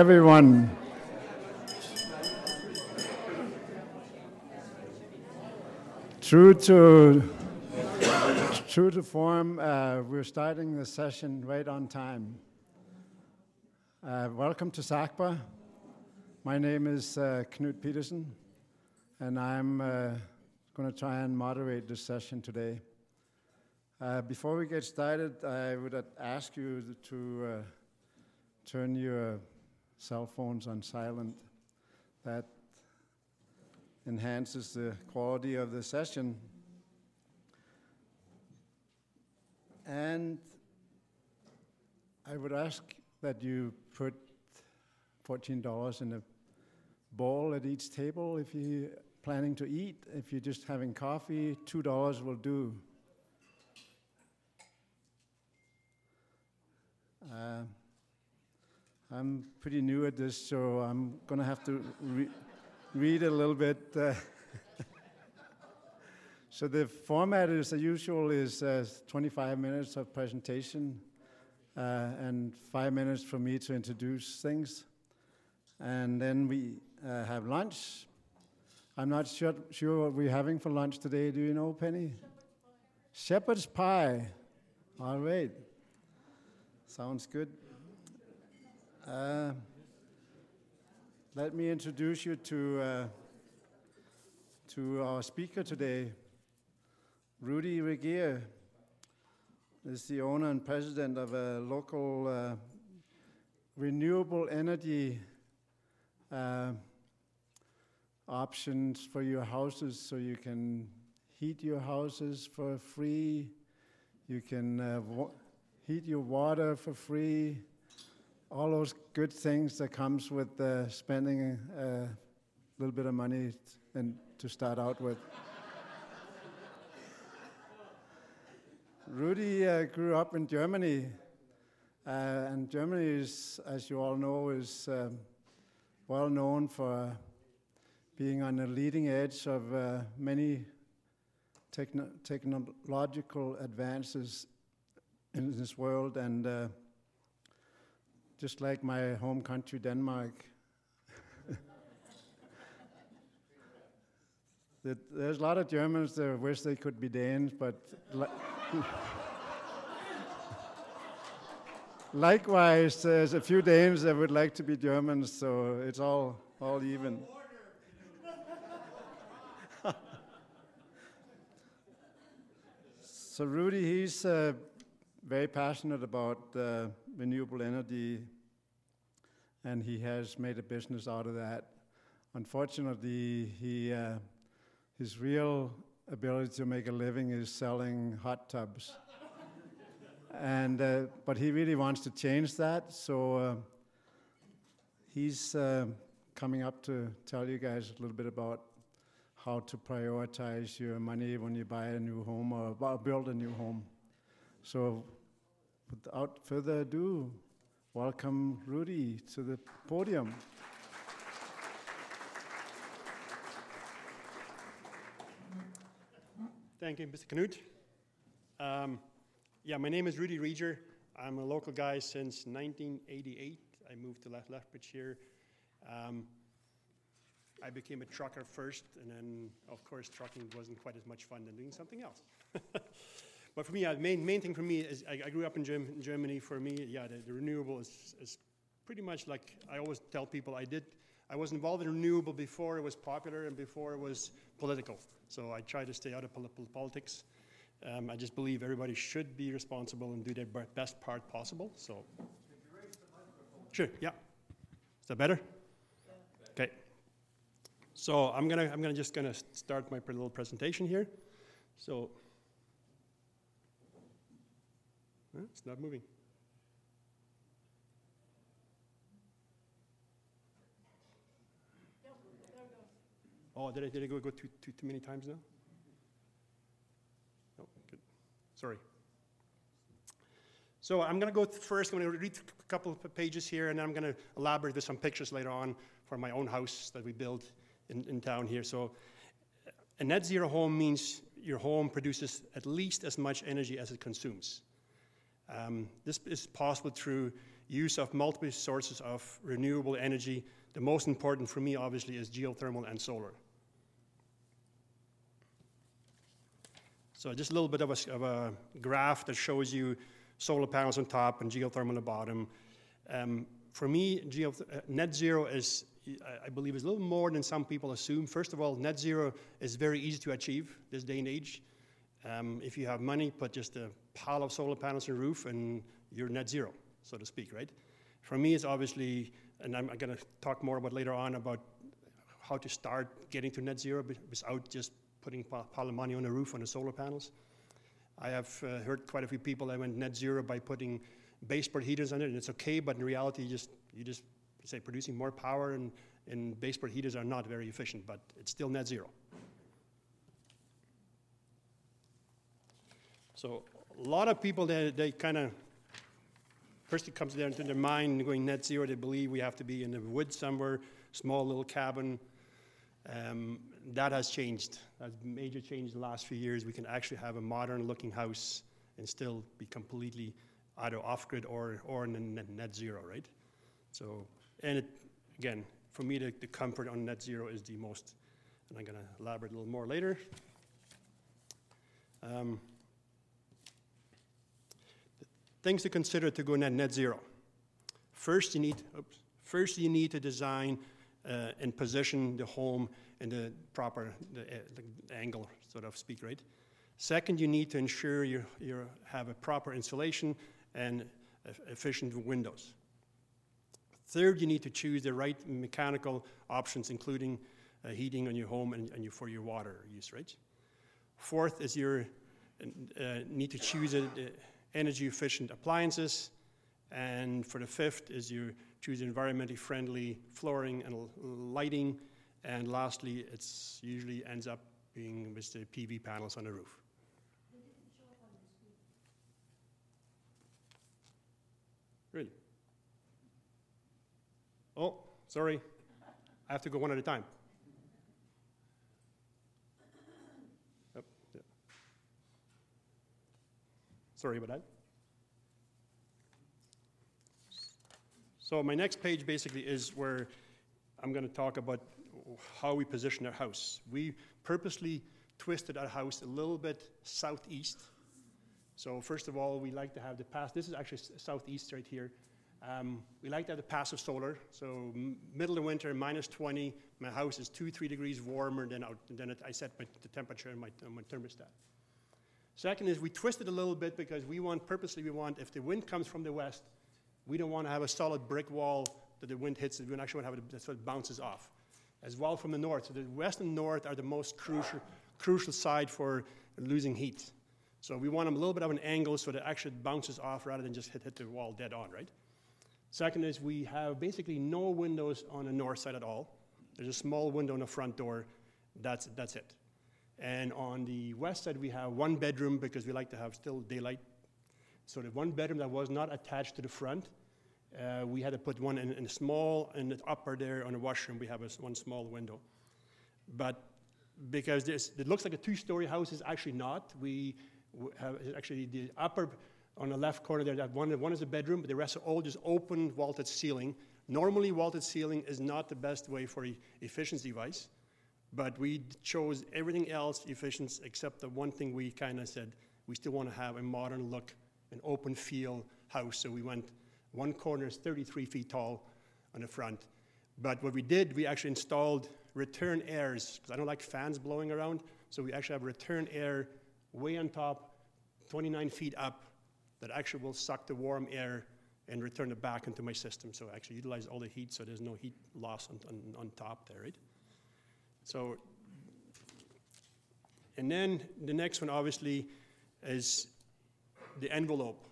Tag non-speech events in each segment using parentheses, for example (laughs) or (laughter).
Everyone. True to true to form, uh, we're starting the session right on time. Uh, welcome to SACPA. My name is uh, Knut Peterson, and I'm uh, going to try and moderate this session today. Uh, before we get started, I would ask you to uh, turn your cell phones on silent. That enhances the quality of the session. And I would ask that you put $14 in a bowl at each table if you're planning to eat. If you're just having coffee, $2 will do. Uh, I'm pretty new at this, so I'm going to have to re- read a little bit. Uh, (laughs) so the format is, as usual, is uh, 25 minutes of presentation uh, and five minutes for me to introduce things. And then we uh, have lunch. I'm not sure, sure what we're having for lunch today. Do you know, Penny? Shepherd's pie. Shepherd's pie. All right. Sounds good. Uh, let me introduce you to, uh, to our speaker today. Rudy Regier is the owner and president of a local uh, renewable energy uh, options for your houses. So you can heat your houses for free, you can uh, heat your water for free, all those good things that comes with uh, spending a, little bit of money and to start out with. (laughs) Rudy uh, grew up in Germany, uh, and Germany is, as you all know, is um, well known for being on the leading edge of uh, many techno- technological advances in this world, and uh, just like my home country, Denmark. There's a lot of Germans that wish they could be Danes, but li- likewise, there's a few Danes that would like to be Germans, so it's all, all even. (laughs) so Rudy, he's uh, very passionate about uh, renewable energy, and he has made a business out of that. Unfortunately, he, uh, his real ability to make a living is selling hot tubs. (laughs) and, uh, but he really wants to change that, so uh, he's uh, coming up to tell you guys a little bit about how to prioritize your money when you buy a new home or build a new home. So without further ado, welcome Rudy to the podium. Thank you, Mr. Knut. Um, yeah, my name is Rudy Regier. I'm a local guy since 1988. I moved to Lethbridge here. Um, I became a trucker first, and then, of course, trucking wasn't quite as much fun than doing something else. (laughs) But for me, the main, main thing for me is I, I grew up in, Germ in, Germany. For me, yeah, the, the renewable is, is pretty much like I always tell people I did. I was involved in renewable before it was popular and before it was political. So I try to stay out of pol politics. Um, I just believe everybody should be responsible and do their best part possible. So, sure, yeah. Is that better? Yeah. Okay. So I'm gonna I'm gonna just gonna start my little presentation here. So. It's not moving. Oh, did I, did I go, go too, too, too many times now? Oh, good. Sorry. So I'm going to go first. I'm going to read a couple of pages here, and then I'm going to elaborate with some pictures later on for my own house that we built in, in town here. So a net zero home means your home produces at least as much energy as it consumes. Um, this is possible through use of multiple sources of renewable energy. The most important for me, obviously, is geothermal and solar. So just a little bit of a, of a graph that shows you solar panels on top and geothermal on the bottom. Um, for me, uh, net zero is, I believe, is a little more than some people assume. First of all, net zero is very easy to achieve this day and age. Um, if you have money, put just a pile of solar panels on the roof and you're net zero, so to speak, right? For me, it's obviously, and I'm going to talk more about later on about how to start getting to net zero without just putting a pile of money on the roof on the solar panels. I have uh, heard quite a few people that went net zero by putting baseboard heaters on it, and it's okay, but in reality, you just, you just say producing more power and, and baseboard heaters are not very efficient, but it's still net zero. So a lot of people, they, they kind of, first it comes into their mind going net zero, they believe we have to be in the woods somewhere, small little cabin. Um, that has changed. That's major change in the last few years. We can actually have a modern looking house and still be completely either off grid or, or net, net zero, right? So, and it, again, for me, the, the comfort on net zero is the most, and I'm going to elaborate a little more later. Um, things to consider to go net, net zero. First, you need, oops, first you need to design uh, and position the home in the proper the, uh, the angle, sort of speak, right? Second, you need to ensure you, you have a proper insulation and efficient windows. Third, you need to choose the right mechanical options, including uh, heating on your home and, and for your water use, right? Fourth is you uh, need to choose a, a energy efficient appliances. And for the fifth is you choose environmentally friendly flooring and lighting. And lastly, it usually ends up being with the PV panels on the roof. Really? Oh, sorry. I have to go one at a time. Sorry about that. So my next page basically is where I'm going to talk about how we position our house. We purposely twisted our house a little bit southeast. So first of all, we like to have the pass. This is actually southeast right here. Um, we like to have the passive solar. So middle of winter, minus 20. My house is two, three degrees warmer than, out, than it, I set my, the temperature in my, my thermostat. Second is we twist it a little bit because we want, purposely we want, if the wind comes from the west, we don't want to have a solid brick wall that the wind hits it. We actually want to have it that sort of bounces off. As well from the north. So the west and north are the most crucial, crucial side for losing heat. So we want them a little bit of an angle so that it actually bounces off rather than just hit, hit the wall dead on, right? Second is we have basically no windows on the north side at all. There's a small window on the front door. That's, that's it. And on the west side, we have one bedroom because we like to have still daylight. So the one bedroom that was not attached to the front uh, we had to put one in, in small, in the upper there on the washroom, we have a, one small window. But because this, it looks like a two-story house, is actually not. We have actually the upper on the left corner there, that one, one is a bedroom, but the rest are all just open vaulted ceiling. Normally, vaulted ceiling is not the best way for e- efficiency device, but we chose everything else efficient except the one thing we kind of said we still want to have a modern look, an open feel house. So we went one corner is 33 feet tall on the front. But what we did, we actually installed return airs, because I don't like fans blowing around. So we actually have return air way on top, 29 feet up, that actually will suck the warm air and return it back into my system. So I actually utilize all the heat, so there's no heat loss on, on, on top there, right? So, and then the next one obviously is the envelope.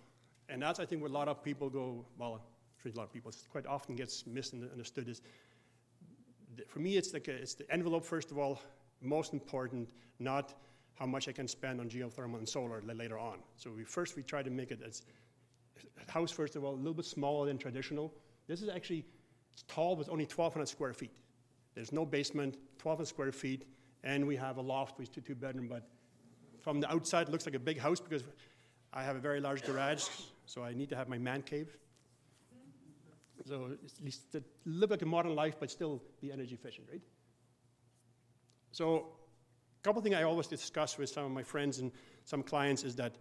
And that's, I think, where a lot of people go, well, a lot of people, it's quite often gets misunderstood is, for me, it's like a, it's the envelope, first of all, most important, not how much I can spend on geothermal and solar later on. So we, first we try to make it as house, first of all, a little bit smaller than traditional. This is actually it's tall, but only 1,200 square feet. There's no basement, 1,200 square feet, and we have a loft with two, two bedroom. But from the outside, it looks like a big house because I have a very large garage, so I need to have my man cave. So it's at least live like a modern life, but still be energy efficient, right? So a couple things I always discuss with some of my friends and some clients is that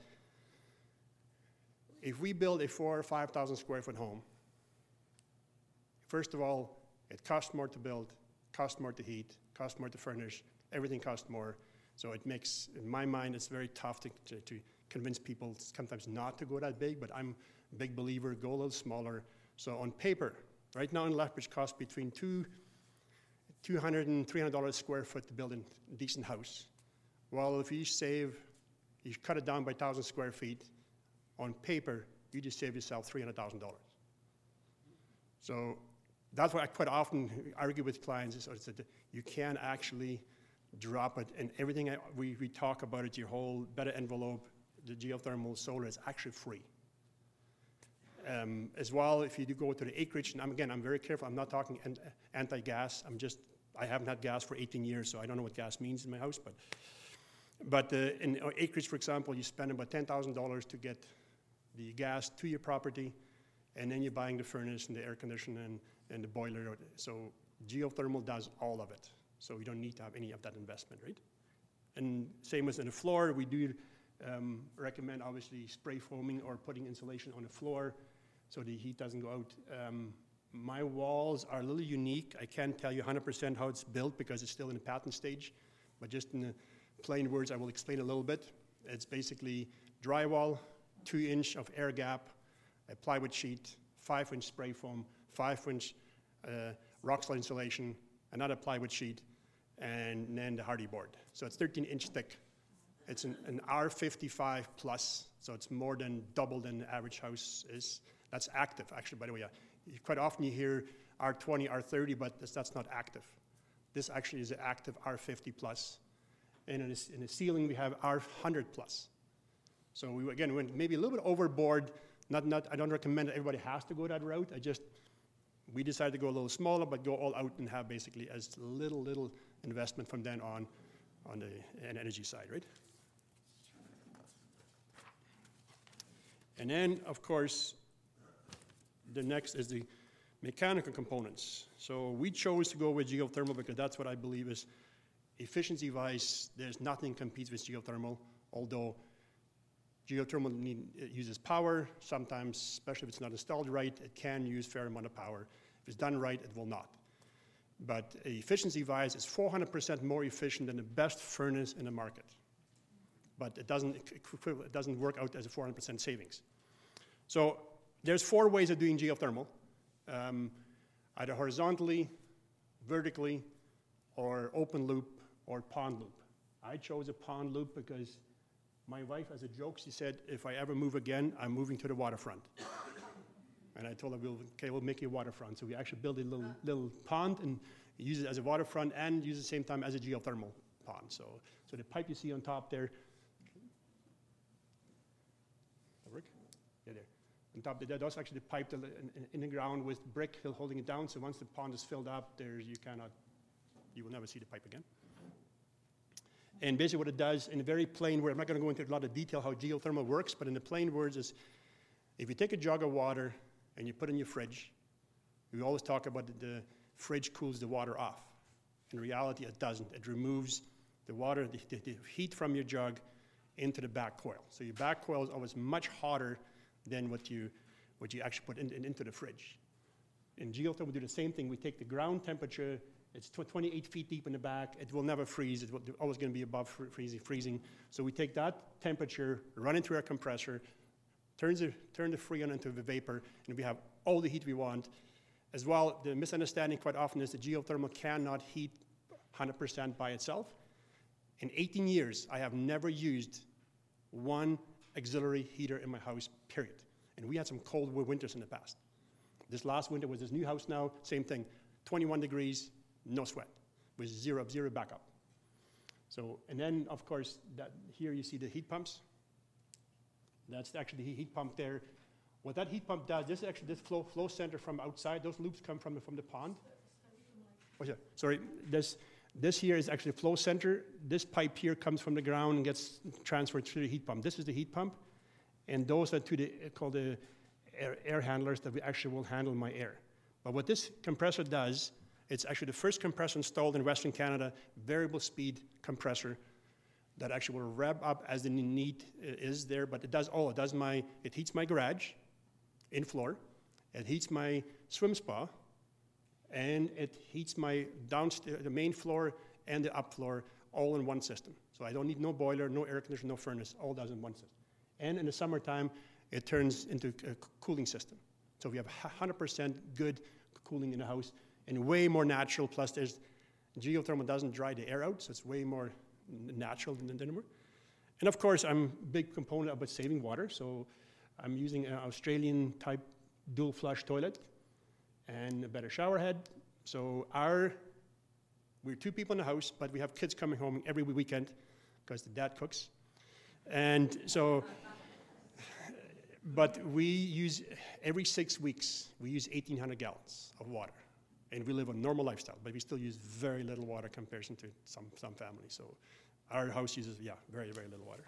if we build a four or 5,000 square foot home, first of all, it costs more to build, costs more to heat, costs more to furnish, everything costs more. So it makes, in my mind, it's very tough to, to, to convince people sometimes not to go that big, but I'm a big believer, go a little smaller. So on paper, right now in Lethbridge costs between two, 200 and 300 dollars a square foot to build a decent house. Well, if you save, you cut it down by 1,000 square feet, on paper, you just save yourself $300,000. So that's why I quite often argue with clients is that you can actually drop it, and everything I, we, we talk about it, your whole better envelope, the geothermal solar is actually free. Um, as well, if you do go to the acreage, and I'm, again, I'm very careful, I'm not talking anti-gas, I'm just, I haven't had gas for 18 years, so I don't know what gas means in my house, but, but uh, in acreage, for example, you spend about $10,000 to get the gas to your property, and then you're buying the furnace and the air conditioner and, and the boiler. So geothermal does all of it. So we don't need to have any of that investment, right? And same as in the floor, we do um, recommend obviously spray foaming or putting insulation on the floor so the heat doesn't go out. Um, my walls are a little unique. I can't tell you 100% how it's built because it's still in the patent stage, but just in plain words, I will explain a little bit. It's basically drywall, two inch of air gap, a plywood sheet, five inch spray foam, five inch uh, rock slide insulation, another plywood sheet, and then the Hardie board. So it's 13 inch thick. It's an, an R55 plus, so it's more than double than the average house is. That's active, actually, by the way. Yeah. Quite often you hear R20, R30, but that's, that's not active. This actually is an active R50 plus. And in, in the ceiling, we have R100 plus. So we, again, went maybe a little bit overboard. Not, not, I don't recommend that everybody has to go that route. I just, we decided to go a little smaller, but go all out and have basically as little, little investment from then on on the energy side, right? And then, of course, the next is the mechanical components. So we chose to go with geothermal because that's what I believe is efficiency-wise, there's nothing competes with geothermal, although Geothermal need, uses power. Sometimes, especially if it's not installed right, it can use fair amount of power. If it's done right, it will not. But efficiency-wise, it's 400% more efficient than the best furnace in the market. But it doesn't, it doesn't work out as a 400% savings. So there's four ways of doing geothermal, um, either horizontally, vertically, or open loop, or pond loop. I chose a pond loop because my wife, as a joke, she said, if I ever move again, I'm moving to the waterfront. (laughs) and I told her, we'll, okay, we'll make you a waterfront. So we actually built a little, little pond and use it as a waterfront and use it at the same time as a geothermal pond. So, so the pipe you see on top there, that work? Yeah, there. On top of that, that's actually the pipe in, in, the ground with brick holding it down. So once the pond is filled up, there you cannot, you will never see the pipe again. And basically what it does in a very plain word, I'm not going to go into a lot of detail how geothermal works, but in the plain words is if you take a jug of water and you put it in your fridge, we always talk about the, the fridge cools the water off. In reality, it doesn't. It removes the water, the, the, the heat from your jug into the back coil. So your back coil is always much hotter than what you, what you actually put in, in, into the fridge. In geothermal, we do the same thing. We take the ground temperature it's 28 feet deep in the back. It will never freeze. It's always going to be above freezing, freezing. So we take that temperature, run it through our compressor, turns the, turn the freon into the vapor, and we have all the heat we want. As well, the misunderstanding quite often is that geothermal cannot heat 100% by itself. In 18 years, I have never used one auxiliary heater in my house, period. And we had some cold winters in the past. This last winter was this new house now, same thing. 21 degrees, no sweat, with zero, zero backup. So, and then of course, that, here you see the heat pumps. That's actually the heat pump there. What that heat pump does, this is actually this flow, flow center from outside. Those loops come from the, from the pond. Oh, yeah, sorry. This, this here is actually a flow center. This pipe here comes from the ground and gets transferred through the heat pump. This is the heat pump. And those are to the, called the air, air handlers that we actually will handle my air. But what this compressor does, it's actually the first compressor installed in Western Canada, variable speed compressor that actually will rev up as the need is there, but it does all. It does my, it heats my garage in floor, it heats my swim spa, and it heats my downstairs, the main floor and the up floor all in one system. So I don't need no boiler, no air conditioner, no furnace, all does in one system. And in the summertime, it turns into a cooling system. So we have 100% good cooling in the house and way more natural. Plus, there's geothermal doesn't dry the air out, so it's way more natural than the Dinnermore. And of course, I'm a big component about saving water, so I'm using an Australian type dual flush toilet and a better shower head. So our we're two people in the house, but we have kids coming home every weekend because the dad cooks. And so, (laughs) but we use every six weeks, we use 1,800 gallons of water. And we live a normal lifestyle, but we still use very little water comparison to some, some families. So our house uses, yeah, very, very little water.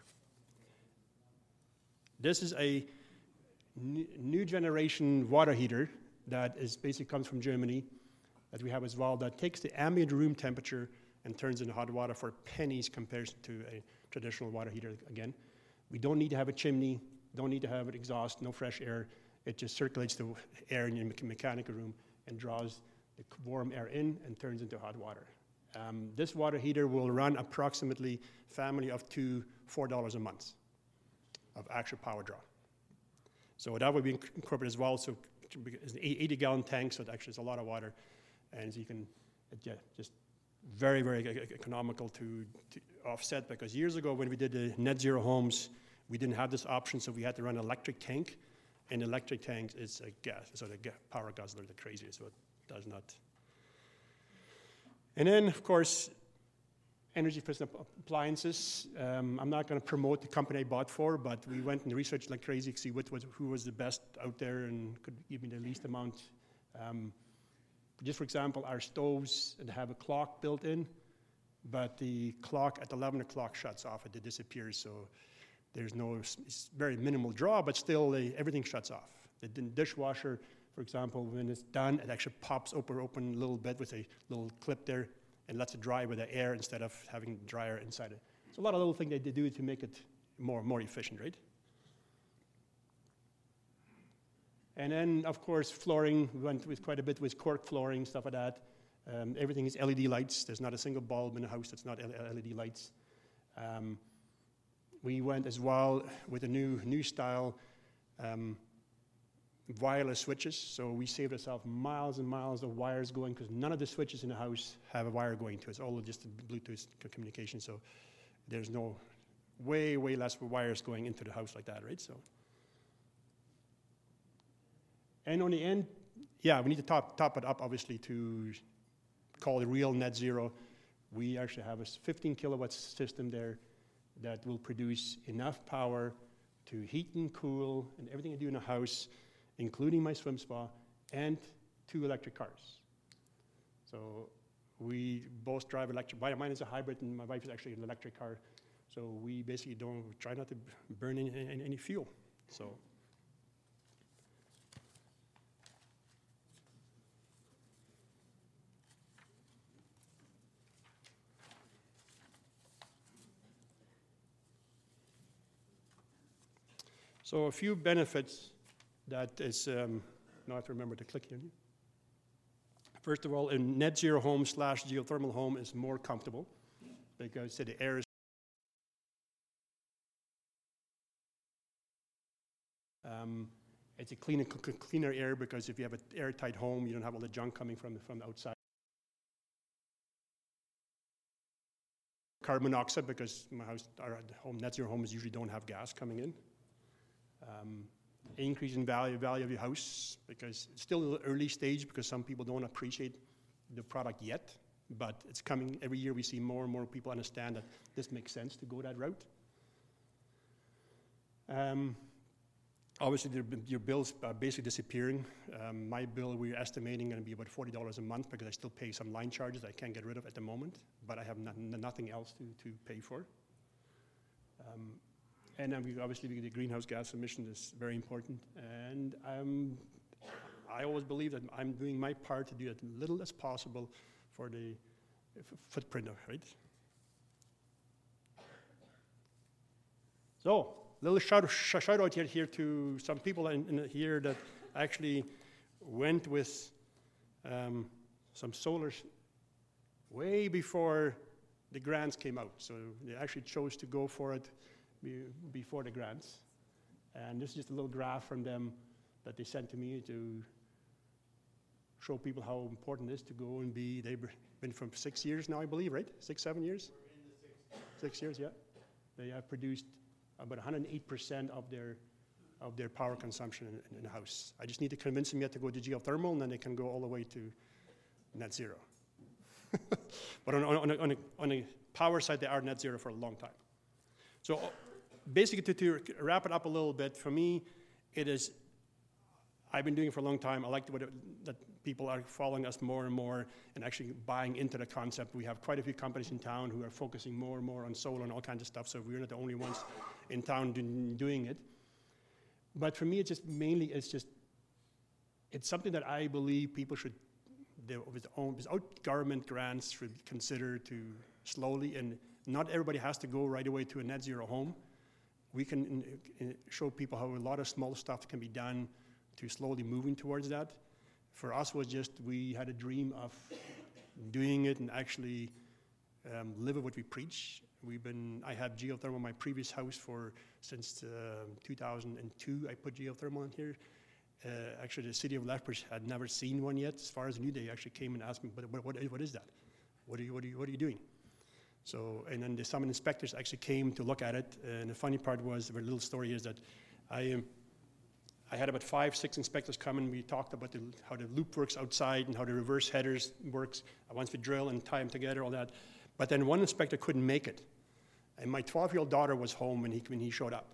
This is a new generation water heater that is basically comes from Germany that we have as well that takes the ambient room temperature and turns into hot water for pennies compared to a traditional water heater again. We don't need to have a chimney, don't need to have an exhaust, no fresh air. It just circulates the air in your mechanical room and draws the warm air in and turns into hot water. Um, this water heater will run approximately family of two, four dollars a month of actual power draw. So that would be incorporated as well. So it's an 80 gallon tank, so it actually is a lot of water and you can yeah, just very, very economical to, to, offset because years ago when we did the net zero homes, we didn't have this option, so we had to run an electric tank. And electric tanks is a gas, so the power guzzler, the craziest, so does not. And then, of course, energy efficient appliances. Um, I'm not going to promote the company I bought for, but we went and researched like crazy to see what was, who was the best out there and could give me the least amount. Um, just for example, our stoves have a clock built in, but the clock at 11 o'clock shuts off it disappears. So there's no, it's very minimal draw, but still everything shuts off. The dishwasher, for example, when it's done, it actually pops open, open a little bit with a little clip there and lets it dry with the air instead of having dryer inside it. So a lot of little things they do to make it more, more efficient, right? And then, of course, flooring we went with quite a bit with cork flooring, stuff like that. Um, everything is LED lights. There's not a single bulb in the house that's not LED lights. Um, we went as well with a new new style um, wireless switches. So we saved ourselves miles and miles of wires going because none of the switches in the house have a wire going to it. It's all just Bluetooth communication. So there's no way way less wires going into the house like that, right? So. And on the end, yeah, we need to top, top it up, obviously, to call it real net zero. We actually have a 15 kilowatt system there that will produce enough power to heat and cool and everything I do in a house, including my swim spa, and two electric cars. So we both drive electric. Mine is a hybrid, and my wife is actually an electric car. So we basically don't try not to burn any, any, any fuel. So. So a few benefits that is, um, now I have to remember to click here. First of all, a net zero home slash geothermal home is more comfortable because the air is um, it's a cleaner, cleaner air because if you have an airtight home, you don't have all the junk coming from, from outside. Carbon monoxide because my house, our home, net zero homes usually don't have gas coming in um, increase in value, value of your house because it's still early stage because some people don't appreciate the product yet, but it's coming every year. We see more and more people understand that this makes sense to go that route. Um, obviously, your bills are basically disappearing. Um, my bill, we're estimating, going to be about $40 a month because I still pay some line charges I can't get rid of at the moment, but I have nothing else to, to pay for. Um, and we obviously the greenhouse gas emission is very important. And um, I always believe that I'm doing my part to do as little as possible for the footprint of, it. So, little shout, sh- shout out here, here to some people in, in here that actually went with um, some solar way before the grants came out. So they actually chose to go for it be, before the grants. And this is just a little graph from them that they sent to me to show people how important it is to go and be. They've been from six years now, I believe, right? Six, seven years? Six years, yeah. They have produced about 108% of their of their power consumption in, in, the house. I just need to convince them yet to go to geothermal, and then they can go all the way to net zero. (laughs) but on, on, on, a, on, a, power side, they are net zero for a long time. So basically, to, to, wrap it up a little bit, for me, it is, I've been doing it for a long time. I like it, that people are following us more and more and actually buying into the concept. We have quite a few companies in town who are focusing more and more on solar and all kinds of stuff, so we're not the only ones in town doing it. But for me, it's just mainly, it's just, it's something that I believe people should, without government grants, should consider to slowly, and not everybody has to go right away to a net zero home. We can show people how a lot of small stuff can be done to slowly moving towards that. For us was just, we had a dream of doing it and actually um, live what we preach. We've been, I had geothermal in my previous house for since uh, 2002. I put geothermal in here. Uh, actually, the city of Lethbridge had never seen one yet. As far as I knew, they actually came and asked me, what, what, what is that? What are, you, what, are you, what are you doing? So, and then the, some inspectors actually came to look at it. And the funny part was, the little story is that I, um, I had about five, six inspectors come and we talked about the, how the loop works outside and how the reverse headers works. Once we drill and tie them together, all that. But then one inspector couldn't make it. And my 12 year old daughter was home when he, when he showed up.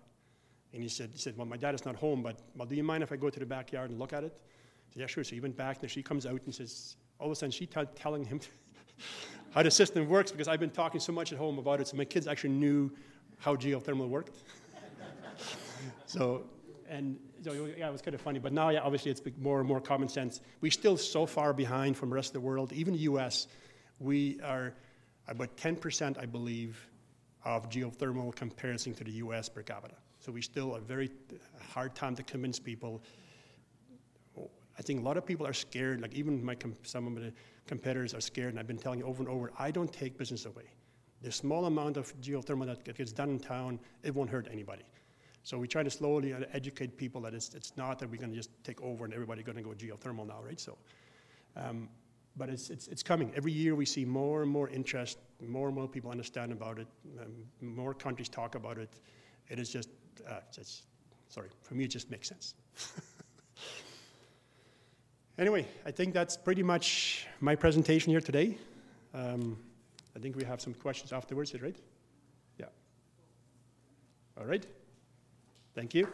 And he said, he said, Well, my dad is not home, but well, do you mind if I go to the backyard and look at it? I said, Yeah, sure. So he went back, and she comes out and says, All of a sudden, she's t- telling him (laughs) how the system works because I've been talking so much at home about it. So my kids actually knew how geothermal worked. (laughs) so, and so, yeah, it was kind of funny. But now, yeah, obviously, it's more and more common sense. We're still so far behind from the rest of the world. Even the US, we are about 10%, I believe, of geothermal comparison to the US per capita. So we still a very uh, hard time to convince people. I think a lot of people are scared, like even my some of the competitors are scared, and I've been telling you over and over, I don't take business away. The small amount of geothermal that gets done in town, it won't hurt anybody. So we try to slowly educate people that it's, it's not that we're going to just take over and everybody's going to go geothermal now, right? So um, but it's, it's, it's coming. Every year we see more and more interest, more and more people understand about it, um, more countries talk about it. It is just, uh, just, sorry, for me it just makes sense. (laughs) anyway, I think that's pretty much my presentation here today. Um, I think we have some questions afterwards, right? Yeah. All right. Thank you.